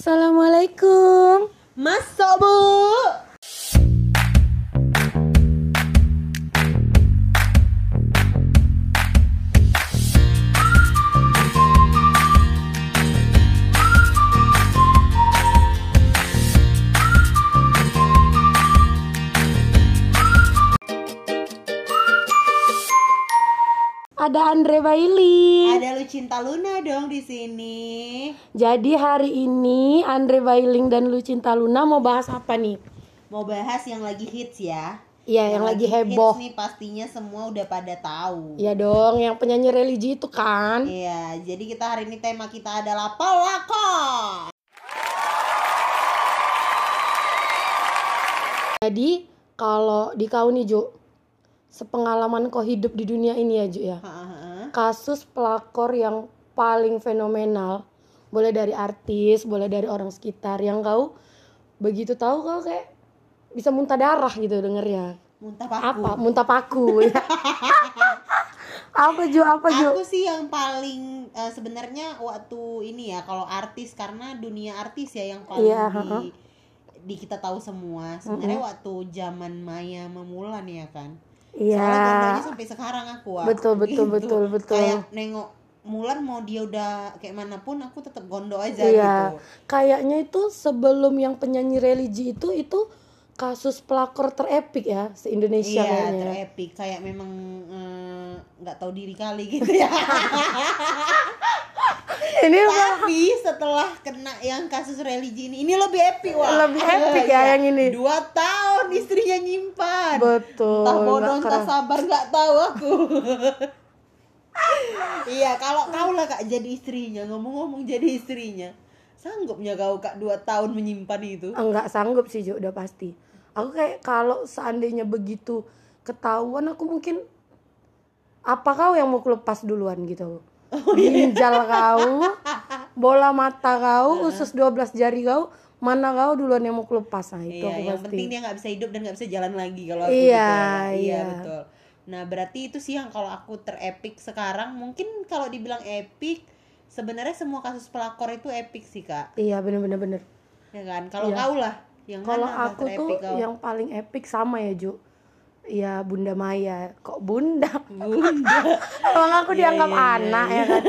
Assalamualaikum. Masuk bu. Ada Andre Bailey. Ada lu cinta Luna dong di sini. Jadi hari ini Andre Bailing dan Lucinta Luna mau bahas apa nih? Mau bahas yang lagi hits ya. Iya, yang, lagi heboh. Hits nih pastinya semua udah pada tahu. Iya dong, yang penyanyi religi itu kan. Iya, jadi kita hari ini tema kita adalah pelakon. Jadi kalau di kau nih Ju, sepengalaman kau hidup di dunia ini ya Ju ya. Heeh. Kasus pelakor yang paling fenomenal, boleh dari artis, boleh dari orang sekitar yang kau begitu tahu kau kayak bisa muntah darah gitu dengernya. Muntah paku. Apa? Muntah paku. ya. apa Ju? Apa Ju? Aku sih yang paling eh, sebenarnya waktu ini ya kalau artis karena dunia artis ya yang paling Iya, di heeh. di kita tahu semua. Sebenarnya waktu zaman Maya Memulan ya kan. Iya. Soalnya sampai sekarang aku. Wak. Betul, betul, Gitu. betul, betul. Kayak nengok Mulan mau dia udah kayak mana pun aku tetap gondo aja Iya, gitu. kayaknya itu sebelum yang penyanyi religi itu itu kasus pelakor terepik ya se Indonesia Iya, kayaknya. terepik kayak memang eh, nggak tahu diri kali gitu ya. Ini Tapi setelah kena yang kasus religi ini, ini lebih epic wah. Lebih epic ya Iya. yang ini. Dua tahun istrinya nyimpan. betul. Entah bodoh, entah keren. sabar nggak tahu aku. iya, kalau kau lah kak jadi istrinya, ngomong-ngomong jadi istrinya, sanggupnya kau kak dua tahun menyimpan itu? Enggak sanggup sih Jo, udah pasti. Aku kayak kalau seandainya begitu ketahuan aku mungkin apa kau yang mau lepas duluan gitu. Oh, iya. Ginjal kau, bola mata kau, usus 12 jari kau, mana kau duluan yang mau lepas nah itu Iya, aku yang pasti. penting dia nggak bisa hidup dan nggak bisa jalan lagi kalau aku Iya, gitu. ya. iya. betul. Nah berarti itu sih yang kalau aku terepik sekarang mungkin kalau dibilang epic sebenarnya semua kasus pelakor itu epic sih kak, Iya bener-bener bener. ya kan? Kalau Iya. kau lah yang Kalau aku tuh kau? yang paling epic sama ya Ju. Iya Bunda Maya. Kok Bunda? Bunda. Emang aku Iya, dianggap iya, iya, anak ya kan.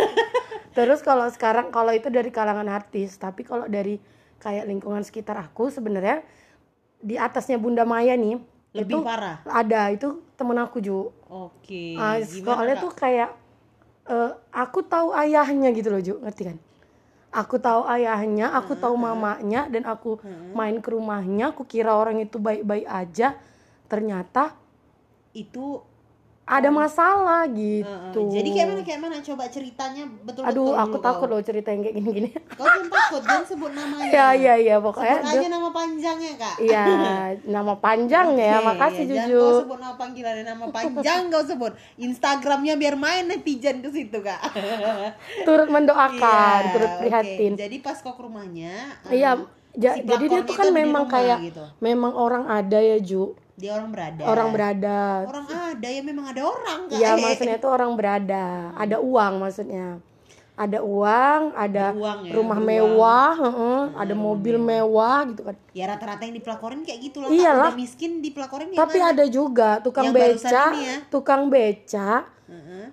Terus kalau sekarang kalau itu dari kalangan artis, tapi kalau dari kayak lingkungan sekitar aku sebenarnya di atasnya Bunda Maya nih Lebih itu parah. ada itu temen aku Ju. Oke. Ah, Gimana, soalnya tuh kayak eh, aku tahu ayahnya gitu loh Ju, ngerti kan? Aku tahu ayahnya, aku tahu mamanya dan aku main ke rumahnya, aku kira orang itu baik-baik aja. Ternyata itu ada masalah eh, eh, gitu. jadi kayak mana kayak mana coba ceritanya betul betul Aduh, aku takut loh cerita yang kayak gini-gini. Kau jangan takut, jangan sebut namanya. Iya, iya, iya, pokoknya Sebut aja nama panjangnya kak. Iya, nama panjang ya, Oke, makasih ya, Jangan kau sebut nama panggilannya nama panjang kau sebut. Instagramnya biar main netizen ke situ kak. Turut mendoakan, Iya, turut prihatin. Jadi pas kau ke rumahnya. Iya, ja- si jadi dia tuh kan memang kayak gitu. memang orang ada ya Ju, Dia orang berada. orang berada. Orang ada ya memang ada orang kak. Iya, Eh, maksudnya itu orang berada, ada uang maksudnya. Ada uang, ada Ada uang ya, rumah beruang. mewah, heeh, ada mobil mewah gitu kan. Ya rata-rata yang dipelakorin kayak gitu lah. Iyalah. Udah miskin dipelakorin ya Tapi ada juga tukang Yang beca, ya. tukang beca,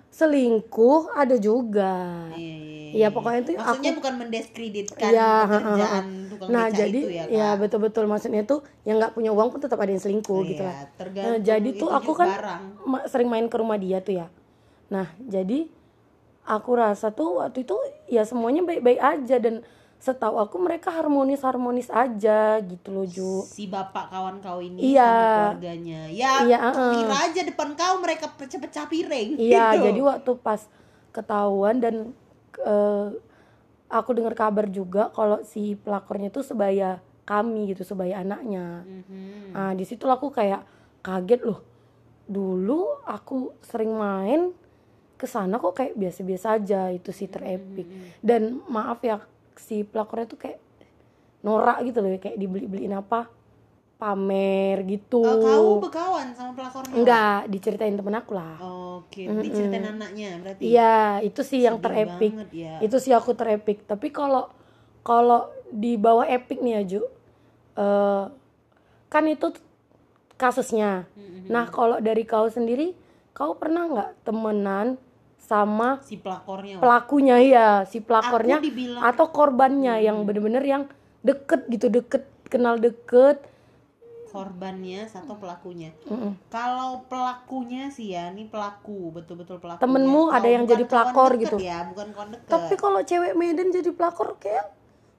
Selingkuh ada juga. Iya, iya, Iya, pokoknya itu Maksudnya aku bukan mendiskreditkan Iya, pekerjaan tukang Nah, jadi itu ya, ya, Kak. betul-betul maksudnya tuh yang nggak punya uang pun tetap ada yang selingkuh gitu Iya, lah. Nah, jadi tuh aku kan barang. ma- sering main ke rumah dia tuh ya. Nah, jadi aku rasa tuh waktu itu ya semuanya baik-baik aja dan setahu aku mereka harmonis-harmonis aja gitu loh Ju. si bapak kawan kau ini Iya. sama keluarganya ya Iya, uh-uh. kira aja depan kau mereka pecah-pecah piring Iya, gitu. jadi waktu pas ketahuan dan eh, aku dengar kabar juga kalau si pelakornya tuh sebaya kami gitu, sebaya anaknya. Mhm. Nah, di situ aku kayak kaget loh. Dulu aku sering main ke sana kok kayak biasa-biasa aja itu si terepik. Dan maaf ya si pelakornya tuh kayak norak gitu loh kayak dibeli-beliin apa pamer gitu. Oh, kau berkawan sama pelakornya Enggak, diceritain temen aku lah. oke diceritain anaknya berarti Iya, itu sih yang terepik. banget ya. Itu sih aku terepik. Tapi kalau kalau di bawah epic nih ya Ju Eh, kan itu kasusnya nah kalau dari kau sendiri kau pernah nggak temenan sama si pelakornya. pelakunya ya si pelakornya dibilang- atau korbannya yang bener-bener yang deket gitu deket kenal deket. Korbannya satu pelakunya. Mm-mm. kalau pelakunya sih ya ini pelaku betul-betul pelaku Temenmu ada yang jadi pelakor gitu? ya bukan kawan deket. Tapi kalau cewek Medan jadi pelakor kayak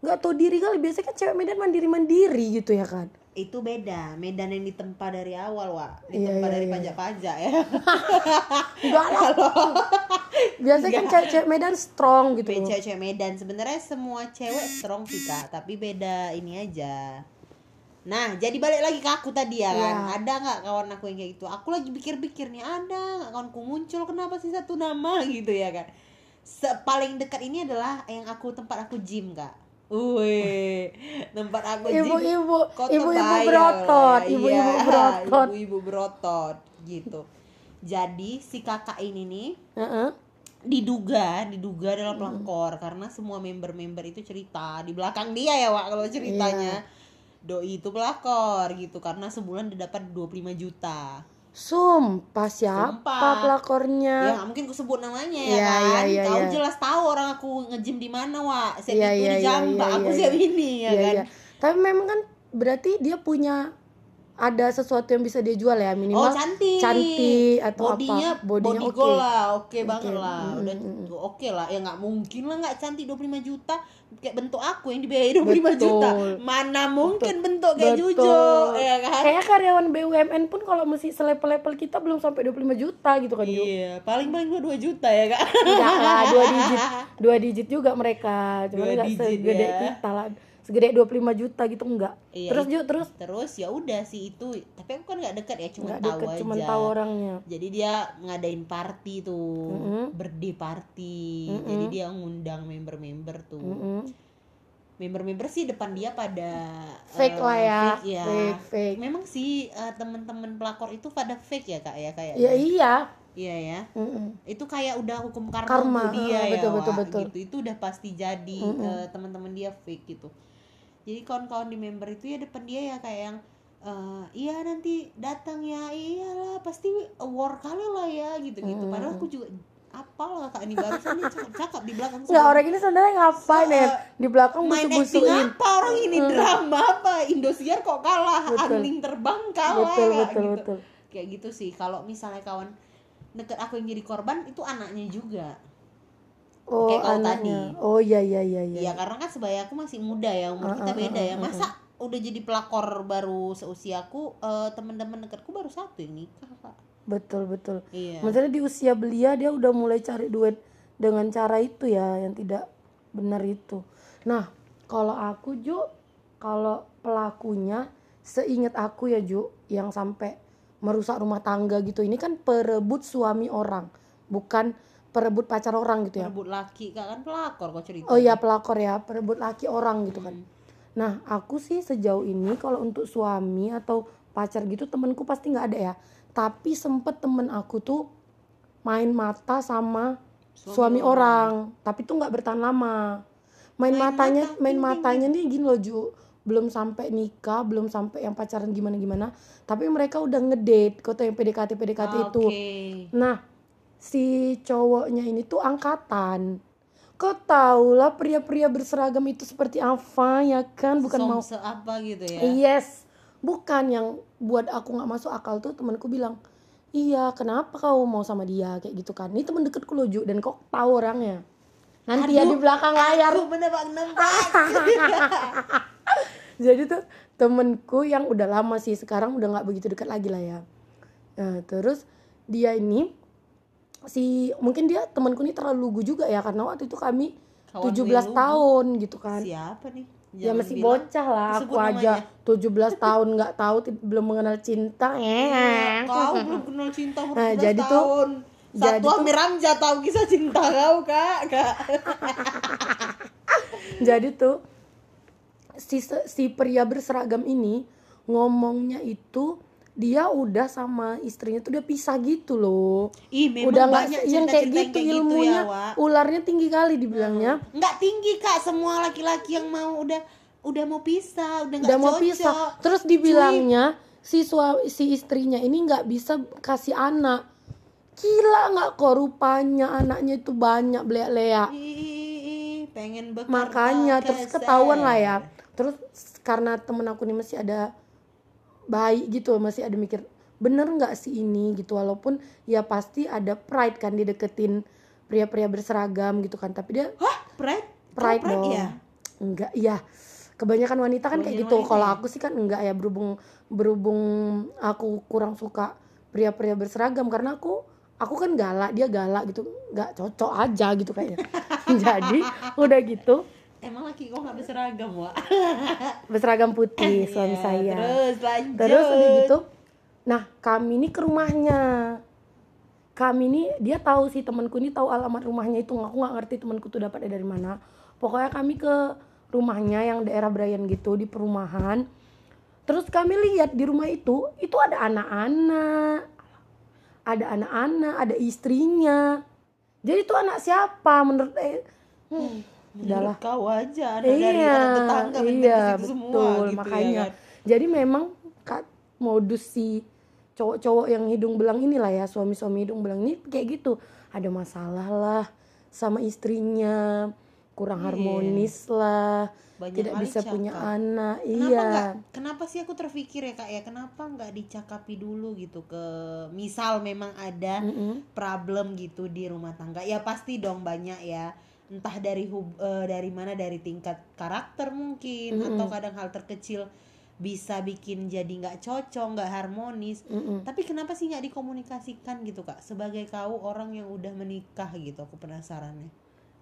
nggak tahu diri kali. Biasanya kan cewek Medan mandiri-mandiri gitu ya kan itu beda. Medan yang ditempa dari awal wa Iya, ditempa iya, dari iya. pajak-pajak ya. Enggak lah. Biasanya kan cewek-cewek Medan strong gitu cewek-cewek Medan. Sebenarnya semua cewek strong sih kak. Tapi beda ini aja. Nah jadi balik lagi ke aku tadi ya kan? Iya. ada nggak kawan aku yang kayak gitu? Aku lagi pikir-pikir nih ada nggak kawanku muncul? Kenapa sih satu nama gitu ya kan? Se- paling dekat ini adalah yang aku tempat aku gym kak Wih, tempat aku ibu-ibu ibu-ibu berotot ya. ibu-ibu Iya, berotot ibu-ibu berotot gitu jadi si kakak ini nih Heeh. diduga diduga adalah pelakor karena semua member-member itu cerita di belakang dia ya Wak kalau ceritanya Iya. doi itu pelakor gitu karena sebulan dia dapat 25 juta Sumpah siapa Sumpah. pelakornya? ya mungkin aku sebut namanya ya Iya, kan iya, iya, kau iya. jelas tahu orang aku nge-gym di mana Wak set Iya, itu iya, di iya, Jamba iya, aku iya, siap iya. ini ya Iya, kan iya. Tapi memang kan berarti dia punya ada sesuatu yang bisa dia jual ya minimal oh cantik. cantik atau bodinya apa. Bodinya body oke. goal lah oke banget lah. Udah mm, oke lah. Ya nggak mungkin lah nggak cantik 25 juta. Kayak bentuk aku yang dibiayai 25 Betul. juta. Mana mungkin bentuk kayak Betul. Jujo ya kan? Kayak karyawan BUMN pun kalau mesti selevel-level kita belum sampai 25 juta gitu kan iya paling paling gua 2 juta ya kak. Enggak lah dua digit dua digit juga mereka. Cuma Dua enggak digit segede ya. kita lah segede 25 juta gitu enggak. Iya, terus Ju terus? terus ya udah sih itu. Tapi aku kan nggak dekat ya cuma tahu deket aja. cuma tahu orangnya. Jadi dia ngadain party tuh Mm-mm. birthday party. Mm-mm. jadi dia ngundang member-member tuh. Mm-mm. member-member sih depan dia pada fake eh, lah ya fake ya. fake fake. Memang sih eh, teman-teman pelakor itu pada fake ya kak ya kayak ya? Iya. Iya ya. Mm-mm. itu kayak udah hukum karma, Karma, dia ah, ya betul, betul, betul. gitu. Itu udah pasti jadi Mm-mm. eh, teman-teman dia fake gitu jadi kawan-kawan di member itu ya depan dia ya kayak yang eh, iya nanti datang ya. Iyalah pasti war kali lah ya gitu gitu Mm-mm. padahal aku juga apalah kak ini barusan dia cakap-cakap di belakang Enggak orang ini sebenarnya ngapain ya? Di belakang busuk-busukin apa? Orang ini drama apa? Indosiar kok kalah? Betul. Angling terbang kalah betul Kak, betul gitu. betul. Kayak gitu sih. Kalau misalnya kawan deket aku yang jadi korban itu anaknya juga oh Kayak anaknya tadi. oh iya iya iya iya. Ya karena kan sebaya aku masih muda ya umur Ah, kita ah, beda ah, ya. masa udah jadi pelakor baru seusiaku eh, teman-teman dekatku baru satu yang nikah kak. Betul betul. Iya. Maksudnya di usia belia dia udah mulai cari duit dengan cara itu ya yang tidak benar itu. Nah kalau aku Ju kalau pelakunya seingat aku ya Ju yang sampai merusak rumah tangga gitu ini kan perebut suami orang bukan perebut pacar orang gitu ya rebut laki kak kan pelakor kok cerita oh iya pelakor ya perebut laki orang gitu kan Hmm. Nah, aku sih sejauh ini kalau untuk suami atau pacar gitu temenku pasti nggak ada ya. Tapi sempet temen aku tuh main mata sama suami, orang. tapi tuh nggak bertahan lama. Main, Main matanya, mata, main ting, ting, matanya nih gini loh Ju, belum sampai nikah, belum sampai yang pacaran gimana gimana. Tapi mereka udah ngedate, kau tahu yang PDKT PDKT Ah, itu. oke. Nah, si cowoknya ini tuh angkatan. Kau tahu lah pria-pria berseragam itu seperti apa ya kan? Bukan mau Somse apa gitu ya Yes, bukan yang buat aku nggak masuk akal tuh temanku bilang, iya kenapa kau mau sama dia kayak gitu kan? Ini temen deketku loh Ju, dan kok tahu orangnya. Nanti ya di Aduh, belakang layar. aku menebak nebak Jadi tuh temenku yang udah lama sih sekarang udah nggak begitu dekat lagi lah ya. Nah, terus dia ini si mungkin dia temanku ini terlalu lugu juga ya karena waktu itu kami Kawan 17 gue lugu. tahun gitu kan. siapa nih ya Jangan masih bilang. bocah lah Sebut aku aja namanya. 17 tahun nggak tahu belum mengenal cinta eh kau belum kenal cinta umur Nah, 17 jadi tuh- tahun. jadi Satu tuh- Amir Ramja tahu kisah cinta kau kak, kak. jadi tuh si si pria berseragam ini ngomongnya itu dia udah sama istrinya tuh udah pisah gitu loh. Ih, memang udah banyak yang kayak cerita-cerita gitu yang ilmunya ya, Wak. ularnya tinggi kali dibilangnya. Nggak tinggi kak, semua laki-laki yang mau udah udah mau pisah udah nggak mau cocok. pisah. Terus dibilangnya si sua- si istrinya ini nggak bisa kasih anak. Gila nggak kok rupanya anaknya itu banyak belak-leak pengen makanya terus ketahuan lah ya. Terus karena temen aku nih masih ada baik gitu masih ada mikir bener nggak sih ini? Gitu walaupun ya pasti ada pride kan dideketin pria-pria berseragam gitu kan tapi dia hah? Pride? Pride, dong. ya enggak iya. Kebanyakan wanita kan kayak gitu. kalau ya? aku sih kan enggak ya berhubung berhubung aku kurang suka pria-pria berseragam karena aku aku kan galak dia galak gitu. Nggak cocok aja gitu kayaknya. Jadi udah gitu emang laki kok nggak berseragam wa berseragam putih suami Iya, saya. terus lanjut. Terus udah gitu nah kami ini ke rumahnya. Kami ini dia tahu sih temanku ini tahu alamat rumahnya itu. Aku nggak ngerti temanku tuh dapatnya dari mana. Pokoknya kami ke rumahnya yang daerah Brian gitu di perumahan. Terus kami lihat di rumah itu itu ada anak-anak. Ada anak-anak ada istrinya. Jadi itu anak siapa menurut eh, hmm, Menurut kau aja anak dari iya, anak tetangga iya, situ semua betul, gitu makanya. ya kan Jadi memang kak modus si cowok-cowok yang hidung belang inilah ya suami-suami hidung belang ini kayak gitu. Ada masalah lah sama istrinya, kurang Iya. harmonis lah, Banyak tidak bisa punya cakap. anak. Kenapa iya. nggak? Kenapa sih aku terpikir ya kak ya? Kenapa nggak dicakapi dulu gitu ke misal memang ada Mm-mm. problem gitu di rumah tangga ya pasti dong banyak ya entah dari hub, eh, dari mana dari tingkat karakter mungkin Mm-mm. atau kadang hal terkecil bisa bikin jadi nggak cocok nggak harmonis Mm-mm. tapi kenapa sih nggak dikomunikasikan gitu kak sebagai kau orang yang udah menikah gitu aku penasarannya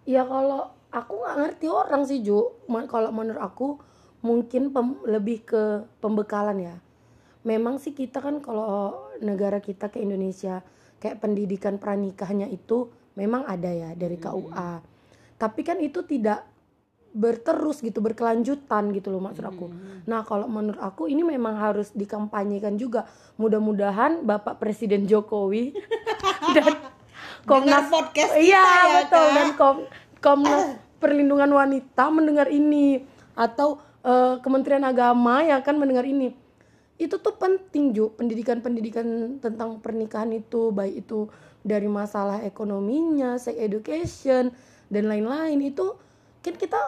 Ya kalau aku nggak ngerti orang sih Ju. Kalau menurut aku mungkin pem- lebih ke pembekalan ya. Memang sih kita kan kalau negara kita ke Indonesia kayak pendidikan pranikahnya itu memang ada ya dari KUA. Tapi kan itu tidak berterus gitu berkelanjutan gitu loh maksud aku. Nah kalau menurut aku ini memang harus dikampanyekan juga. Mudah-mudahan Bapak Presiden Jokowi dan Dengar podcast kita iya ya, betul Kak. dan kom Komnas Perlindungan Wanita mendengar ini atau eh, Kementerian Agama yang akan mendengar ini. Itu tuh penting Ju, pendidikan-pendidikan tentang pernikahan itu baik itu dari masalah ekonominya, sex education dan lain-lain itu kan kita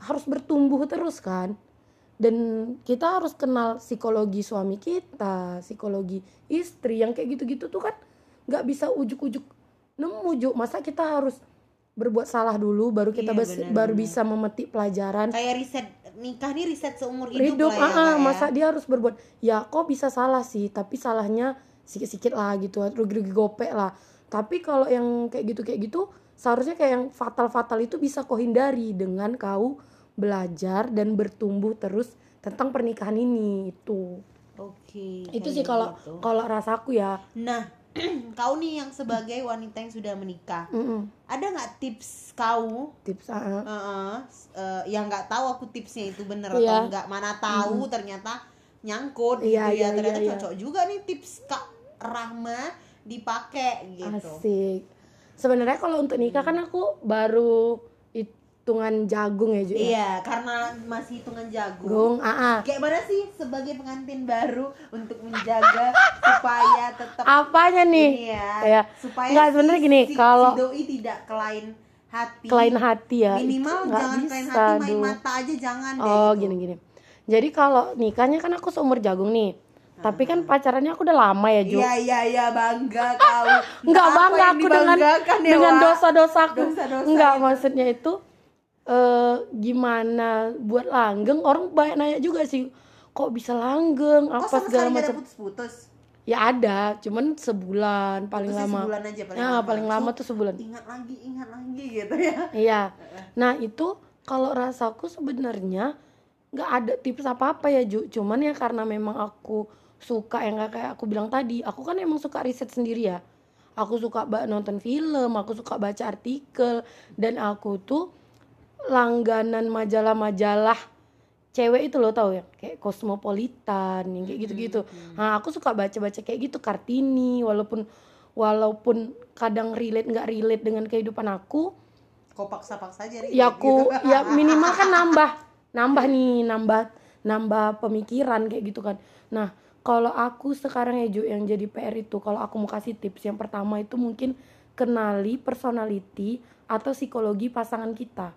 harus bertumbuh terus kan. Dan kita harus kenal psikologi suami kita, psikologi istri yang kayak gitu-gitu tuh kan nggak bisa ujuk-ujuk nemu Ju. Masa kita harus berbuat salah dulu baru kita Iya, benar, baru benar. bisa memetik pelajaran kayak riset nikah nih riset seumur hidup, hidup lah ya, ah, ya. masa dia harus berbuat ya kok bisa salah sih tapi salahnya sedikit-sedikit lah gitu rugi-rugi gopek lah tapi kalau yang kayak gitu kayak gitu seharusnya kayak yang fatal-fatal itu bisa kau hindari dengan kau belajar dan bertumbuh terus tentang pernikahan ini itu Oke. itu kayak sih kalau gitu. kalau rasaku ya Nah, kau nih yang sebagai wanita yang sudah menikah, Mm-mm. ada nggak tips kau tips ah, ah. uh, uh, yang nggak tahu aku tipsnya itu bener Iya. atau enggak mana tahu ternyata nyangkut Iya, gitu ya iya, ternyata iya, iya. cocok juga nih tips kak Rahma dipakai gitu asik sebenarnya kalau untuk nikah kan aku baru hitungan jagung ya Ju ya. iya karena masih hitungan jagung Gung, ah, ah. kayak mana sih sebagai pengantin baru untuk menjaga supaya tetap apanya nih ini ya, Ya. supaya Nggak, si- sebenarnya gini, si, kalau- si doi tidak kelain hati Kelain hati ya minimal jangan kelain bisa, hati main mata aja jangan deh oh gitu. gini gini jadi kalau nikahnya kan aku seumur jagung nih tapi kan pacarannya aku udah lama ya Ju Iya iya iya bangga kau. Enggak Apa bangga aku dengan ya, dengan dosa-dosaku. Dosa-dosa Enggak itu. maksudnya itu eh gimana buat langgeng orang banyak nanya juga sih kok bisa langgeng Kok apa sama segala macam. putus-putus? Ya ada, cuman sebulan paling Putusnya lama. sebulan aja paling Ya, lama. paling lama tuh sebulan. Ingat lagi, ingat lagi gitu ya. Iya. Nah, itu kalau rasaku sebenarnya nggak ada tips apa-apa ya, Ju. Cuman ya karena memang aku suka yang kayak aku bilang tadi, aku kan emang suka riset sendiri ya. Aku suka nonton film, aku suka baca artikel dan aku tuh langganan majalah-majalah cewek itu loh tau ya kayak Cosmopolitan yang kayak gitu-gitu. Nah, aku suka baca-baca kayak gitu Kartini walaupun walaupun kadang relate nggak relate dengan kehidupan aku, Kau paksa-paksa aja ya aku gitu. ya minimal kan nambah nambah nih nambah nambah pemikiran kayak gitu kan nah kalau aku sekarang ya Ju yang jadi PR itu kalau aku mau kasih tips yang pertama itu mungkin kenali personality atau psikologi pasangan kita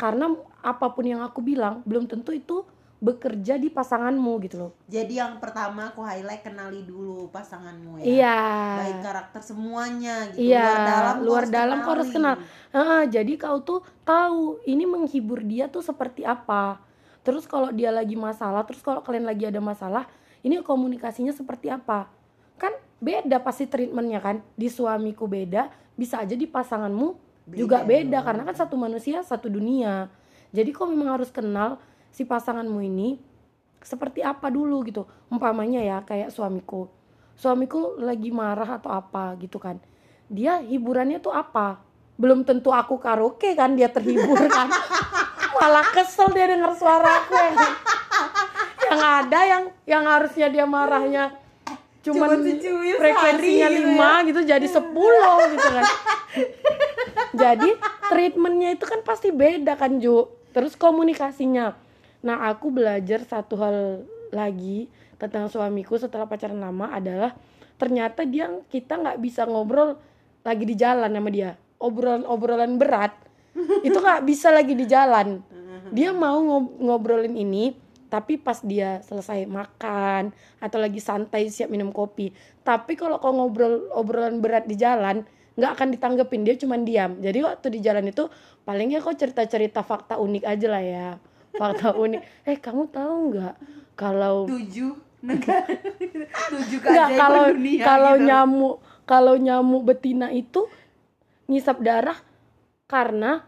karena apa pun yang aku bilang belum tentu itu bekerja di pasanganmu gitu loh Jadi yang pertama aku highlight kenali dulu pasanganmu ya. iya Baik karakter semuanya gitu. Iya, luar dalam luar harus dalam kau harus kenal. kenali. Heeh, jadi kau tuh tahu ini menghibur dia tuh seperti apa. Terus kalau dia lagi masalah, terus kalau kalian lagi ada masalah, ini komunikasinya seperti apa? Kan beda pasti treatmentnya kan. Di suamiku beda, bisa aja di pasanganmu juga Beda beda karena kan satu manusia satu dunia. Jadi kau memang harus kenal si pasanganmu ini seperti apa dulu gitu. Umpamanya ya kayak suamiku. Suamiku lagi marah atau apa gitu kan. Dia hiburannya tuh apa? Belum tentu aku karaoke kan dia terhibur kan. Malah kesel dia denger suara aku yang yang ada yang yang harusnya dia marahnya cuman frekuensinya sehari gitu 5 gitu, jadi 10 gitu kan. jadi treatmentnya itu kan pasti beda kan Ju. Terus komunikasinya. Nah aku belajar satu hal lagi tentang suamiku setelah pacaran lama adalah ternyata dia kita nggak bisa ngobrol lagi di jalan sama dia obrolan obrolan berat itu nggak bisa lagi di jalan dia mau ngob- ngobrolin ini tapi pas dia selesai makan atau lagi santai siap minum kopi. Tapi kalau kau ngobrol obrolan berat di jalan nggak akan ditanggepin. Dia cuman diam. Jadi waktu di jalan itu palingnya kau cerita cerita fakta unik aja lah ya. Fakta unik. Eh kamu tahu nggak kalau Tujuh negara. Tujuh keajaiban kalau dunia kalau gitu. nyamuk kalau nyamuk betina itu ngisap darah karena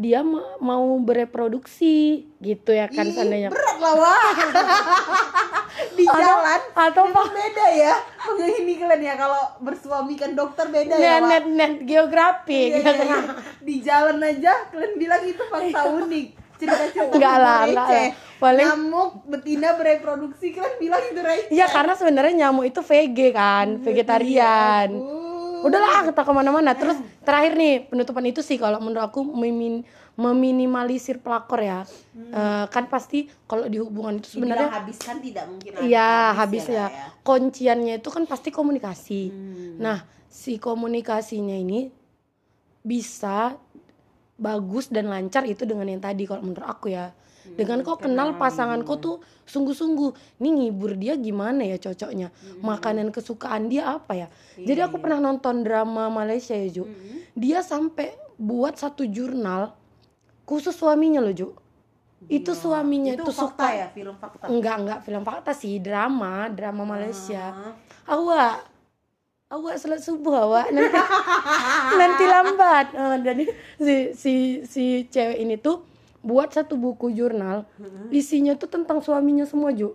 dia ma- mau bereproduksi gitu ya kan Ih, seandainya. berat lah wah di Atau- jalan atau emang beda ya. Ini kalian ya kalau bersuami kan dokter beda ya net Wak. net net geografi Iya, iya, iya. di jalan aja kalian bilang itu fakta unik. Cerita-cerita Enggak lah, enggak lah. Paling- nyamuk betina bereproduksi kalian bilang itu receh. Iya karena sebenarnya nyamuk itu VG kan vegetarian. Uh, udahlah kita ke mana-mana. Terus terakhir nih penutupan itu sih kalau menurut aku memin- meminimalisir pelakor ya Eh, kan pasti kalau di hubungan itu sebenarnya habis kan tidak mungkin Iya habis ya, ya. Kak, ya. Kunciannya itu kan pasti komunikasi. Hmm. Nah si komunikasinya ini bisa bagus dan lancar itu dengan yang tadi kalau menurut aku ya. Hmm, Dengan kau kenal pasangan kau tuh sungguh-sungguh. Nih ngibur dia gimana ya cocoknya. Hmm. Makanan kesukaan dia apa ya. Jadi Iya, aku pernah nonton drama Malaysia ya Ju. Dia sampai buat satu jurnal khusus suaminya loh Ju. Itu suaminya itu itu, fakta suka ya film fakta Enggak, enggak film fakta sih, drama, drama Malaysia. Ah. Awak, awak salat subuh awak nanti nanti lambat. Eh, jadi si si si cewek ini tuh buat satu buku jurnal, isinya tuh tentang suaminya semua Ju.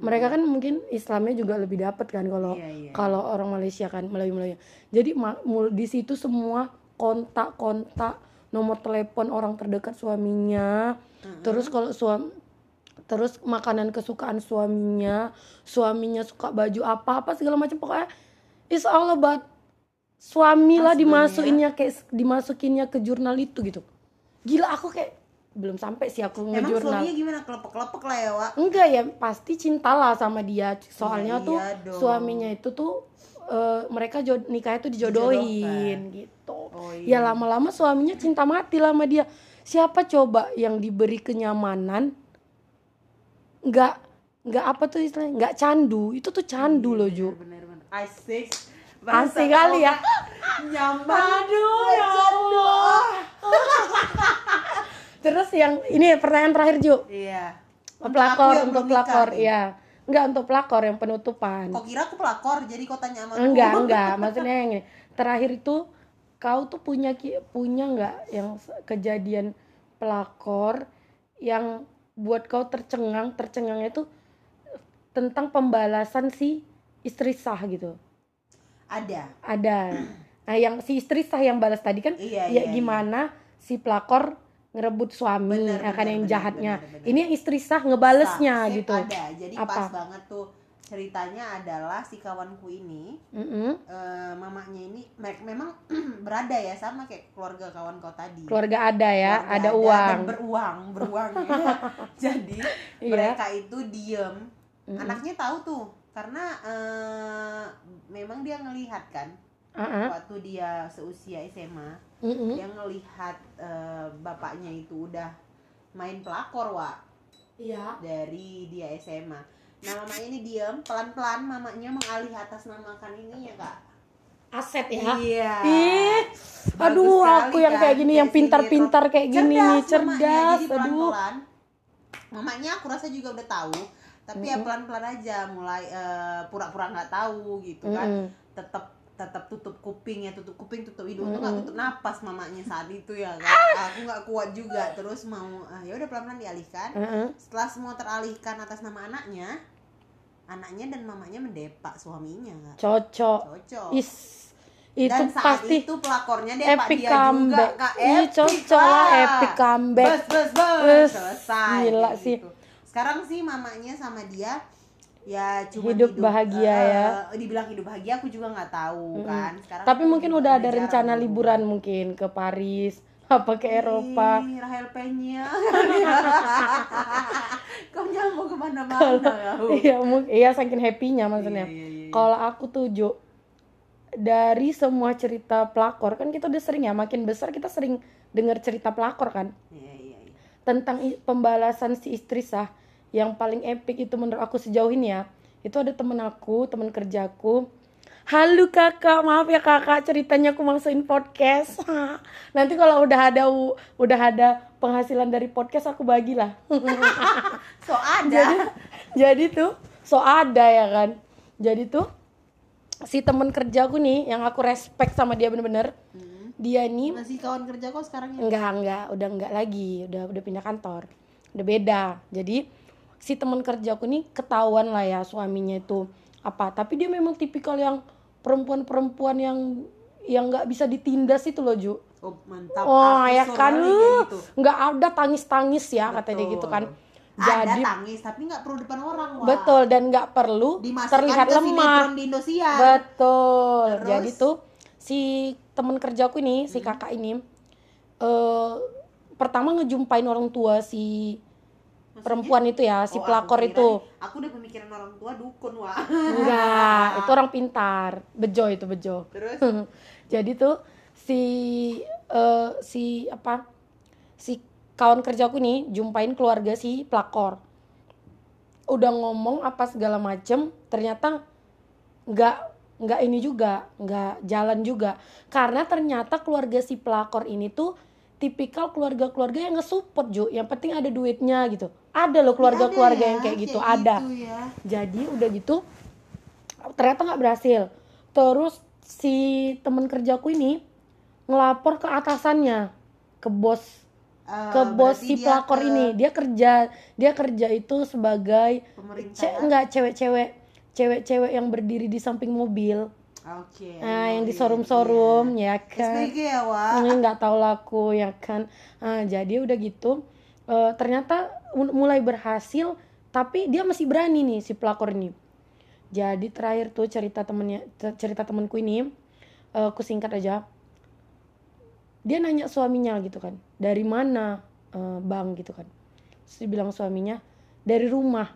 Mereka kan mungkin Islamnya juga lebih dapat kan kalau Iya, iya. kalau orang Malaysia kan Melayu Melayu. Jadi di situ semua kontak-kontak nomor telepon orang terdekat suaminya. Terus kalau suami terus makanan kesukaan suaminya, suaminya suka baju apa apa segala macam pokoknya it's all about suami lah Husband dimasukinnya kayak dimasukinnya ke jurnal itu gitu. Gila aku kayak belum sampai sih aku emang ngejurnal. suaminya gimana kelepek-kelepek lah ya Wak Enggak ya pasti cintalah sama dia. Soalnya Iya, tuh iya dong. suaminya itu tuh eh, mereka nikahnya tuh dijodohin gitu. Oh, Ya lama-lama suaminya cinta mati lah sama dia. Siapa coba yang diberi kenyamanan? Nggak nggak apa tuh istilahnya? Nggak candu. Itu tuh candu loh Ju. asik. Asik kali ya. nyaman aduh ya Allah. Terus yang ini pertanyaan terakhir Ju. Iya. Pelakor untuk nikah pelakor ya enggak untuk pelakor yang penutupan. Kok kira aku pelakor? Jadi kau tanya sama enggak enggak maksudnya yang ini. Terakhir itu kau tuh punya punya nggak yang kejadian pelakor yang buat kau tercengang tercengangnya itu tentang pembalasan si istri sah gitu? Ada. Ada. Nah yang si istri sah yang balas tadi kan Iya, ya iya, gimana si pelakor ngerebut suami Bener, akan bener, yang bener, jahatnya. bener, bener. ini yang istri sah ngebalesnya Sip, gitu. ada. Jadi Apa? pas banget tuh ceritanya adalah si kawanku ini Mm-mm. eh, mamanya ini me- memang berada ya sama kayak keluarga kawan kau tadi keluarga ada ya Keluarga ada dan uang beruang beruang ya. jadi Iya. mereka itu diem Mm-mm. anaknya tahu tuh karena eh, memang dia ngelihat kan Uh-uh. waktu dia seusia SMA Mm-mm. dia ngelihat eh, bapaknya itu udah main pelakor wa iya dari dia SMA nah mamanya ini diem pelan-pelan mamanya mengalih atas namakan ini ya kak aset ya iya ih aduh sekali aku yang kan, kayak gini yang pintar-pintar kayak gini nih mamanya. cerdas Jadi aduh pelan-pelan mamanya aku rasa juga udah tahu tapi ya Mm-mm. pelan-pelan aja mulai eh, pura-pura nggak tahu gitu kan Mm-mm. tetap tetap tutup kuping ya tutup kuping tutup hidung tuh nggak Mm-mm. tutup napas mamanya saat itu ya kan aku nggak kuat juga terus mau ah, ya udah pelan-pelan dialihkan Uh-uh. setelah semua teralihkan atas nama anaknya anaknya dan mamanya mendepak suaminya. Cocok. Cocok. Is itu dan saat pasti itu pelakornya depak epic dia comeback. Juga kak. Ih, cocok lah epic comeback. Bus bus bus. Bus, selesai gila kayak sih. gitu. sekarang sih mamanya sama dia ya cuma Hidup bahagia eh, ya. dibilang hidup bahagia aku juga nggak tahu kan. Sekarang tapi kan mungkin udah ada rencana liburan mungkin ke Paris apa ke Eropa? Ih, Rahel Penya kau nyambung ke mana-mana iya mungkin iya saking happynya maksudnya. Iya, iya, iya, iya. kalau aku tuju dari semua cerita pelakor kan kita udah sering ya makin besar kita sering dengar cerita pelakor kan? Iya, iya, iya. tentang pembalasan si istri sah yang paling epic itu menurut aku sejauh ini ya. Itu ada temen aku temen kerjaku halo kakak. Maaf ya kakak. Ceritanya aku masukin podcast. Nanti kalau udah ada udah ada penghasilan dari podcast aku bagilah so ada. Jadi tuh so ada ya kan? Jadi tuh si temen kerjaku nih yang aku respect sama dia bener-bener Hmm. dia nih masih kawan kerja kau sekarang ya? Enggak enggak. Udah enggak lagi. Udah udah pindah kantor. Udah beda. Jadi si teman kerjaku nih ketahuan lah ya suaminya itu apa. Tapi dia memang tipikal yang perempuan-perempuan yang yang nggak bisa ditindas itu loh Ju oh mantap oh Aku ya kan uh, gitu. nggak ada tangis-tangis ya katanya dia gitu kan jadi ada tangis tapi nggak perlu depan orang Wak. betul dan nggak perlu Dimasukkan terlihat ke lemah di Indosiar Betul. Terus? Jadi tuh si temen kerjaku ini, si kakak ini eh pertama ngejumpain orang tua si Maksudnya? perempuan itu ya, si Oh, aku pelakor kira itu. nih, aku udah pemikiran orang tua dukun wah Enggak, itu orang pintar. Bejo itu bejo. terus Jadi tuh si eh, si apa? Si kawan kerjaku nih jumpain keluarga si pelakor. Udah ngomong apa segala macem, ternyata nggak nggak ini juga, nggak jalan juga. Karena ternyata keluarga si pelakor ini tuh tipikal keluarga-keluarga yang nge-support Ju. Yang penting ada duitnya gitu. Ada loh keluarga-keluarga Ada ya, yang kayak gitu, kayak ada. gitu ya. jadi udah gitu ternyata nggak berhasil. Terus si temen kerjaku ini ngelapor ke atasannya ke bos Eh, ke bos si pelakor ke ini. Dia kerja dia kerja itu sebagai ce enggak cewek-cewek cewek-cewek yang berdiri di samping mobil. Oke nah yang di iya, showroom-showroom ya iya. kan SPG ya tahu laku ya kan. Ah, jadi udah gitu eh, ternyata mulai berhasil tapi dia masih berani nih si pelakor ini. Jadi terakhir tuh cerita temennya cer- cerita temenku ini eh, aku singkat aja. Dia nanya suaminya gitu kan dari mana eh, bang? gitu kan. Terus dia bilang suaminya dari rumah.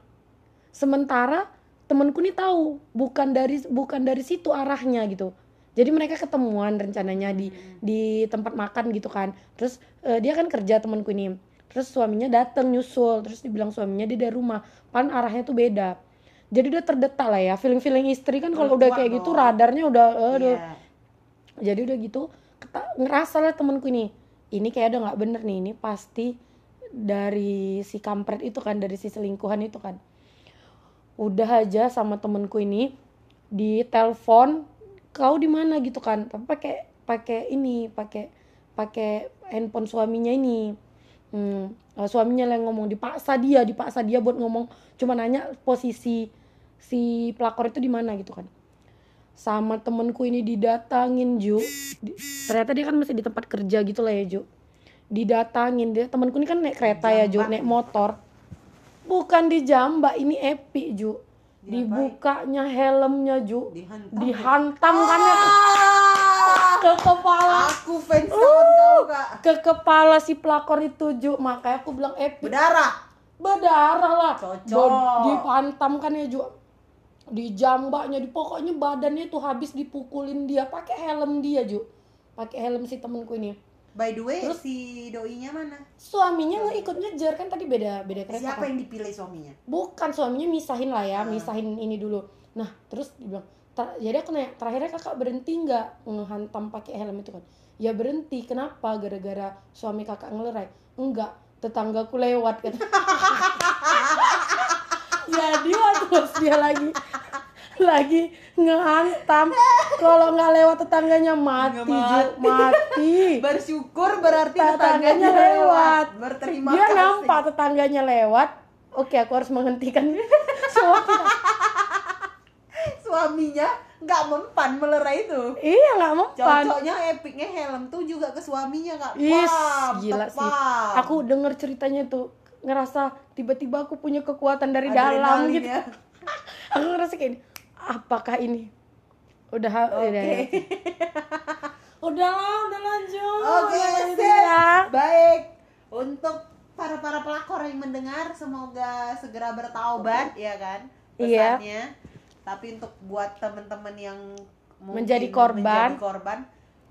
Sementara temenku nih tahu bukan dari bukan dari situ arahnya gitu. Jadi mereka ketemuan rencananya di di tempat makan gitu kan. Terus eh, dia kan kerja temanku ini terus suaminya datang nyusul terus dibilang suaminya dia dari rumah. Pan arahnya tuh beda. Jadi udah terdetak lah ya feeling feeling istri kan kalau udah kayak gitu radarnya udah eh, udah. Iya. jadi udah gitu keta- ngerasa lah temenku ini ini kayak udah nggak bener nih ini pasti dari si kampret itu kan dari si selingkuhan itu kan. Udah aja sama temenku ini di telepon kau di mana? gitu kan. Tapi pakai pakai ini pakai pakai handphone suaminya ini hmm, eh, suaminya yang ngomong dipaksa dia dipaksa dia buat ngomong. Cuma nanya posisi si pelakor itu di mana gitu kan. Sama temenku ini didatangin Ju. Di- ternyata dia kan masih di tempat kerja gitu lah ya Ju. Didatangin dia temenku ini kan naik kereta ya Ju naik motor. Bukan di Jamba ini Epi Ju. Dibukanya helmnya Ju. Dihantam. dihantam kan ya. Ah, ke kepala aku fans kawan kau kak. ke kepala si pelakor itu Ju makanya aku bilang epic Berdarah. berdarah lah Cocok. Dihantam kan ya Ju di jambaknya di pokoknya badannya tuh habis dipukulin dia pakai helm dia Ju pakai helm si temenku ini By the way, si doinya mana? suaminya nggak ikut ngejar kan tadi beda beda kereta Siapa kan? yang dipilih suaminya? bukan suaminya misahin lah ya Ah. misahin ini dulu nah terus dibilang "Ter- jadi aku nanya terakhirnya kakak berhenti nggak ngehantam pakai helm itu kan? Ya berhenti kenapa? Gara-gara suami kakak ngelerai. Enggak tetanggaku lewat kan jadi waktu dia lagi lagi ngehantam. Kalau nggak lewat tetangganya mati Nggak Ju, mati. Bersyukur berarti Tetangganya tetangganya lewat. lewat. Berterima dia kasih. nampak tetangganya lewat. Oke aku harus menghentikan semua kita Suaminya nggak mempan melerai itu. iya nggak mempan Cocoknya epicnya helm tuh juga ke suaminya kak. Is, Pam, gila sih. tepam. Aku denger ceritanya tuh ngerasa tiba-tiba aku punya kekuatan dari dalam Adrenalin gitu. ya. Aku ngerasa kayak ini, apakah ini udah Oke. udah ya. udah lanjut. Oke, sip. ya. Baik. Untuk para para pelakor yang mendengar semoga segera bertaubat ya kan Iya. pesannya. Tapi untuk buat teman-teman yang Menjadi korban, menjadi korban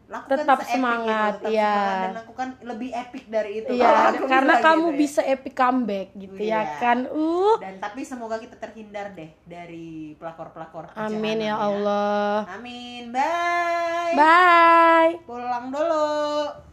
lakukan tetap semangat, itu, tetap iya. semangat dan lakukan lebih epic dari itu. Kalau Iya, aku karena kamu gitu ya. bisa epic comeback gitu ya Iya. kan. Uh. dan tapi semoga kita terhindar deh dari pelakor-pelakor Amin ya kejahatan Allah. Amin. Bye. Bye. Pulang dulu.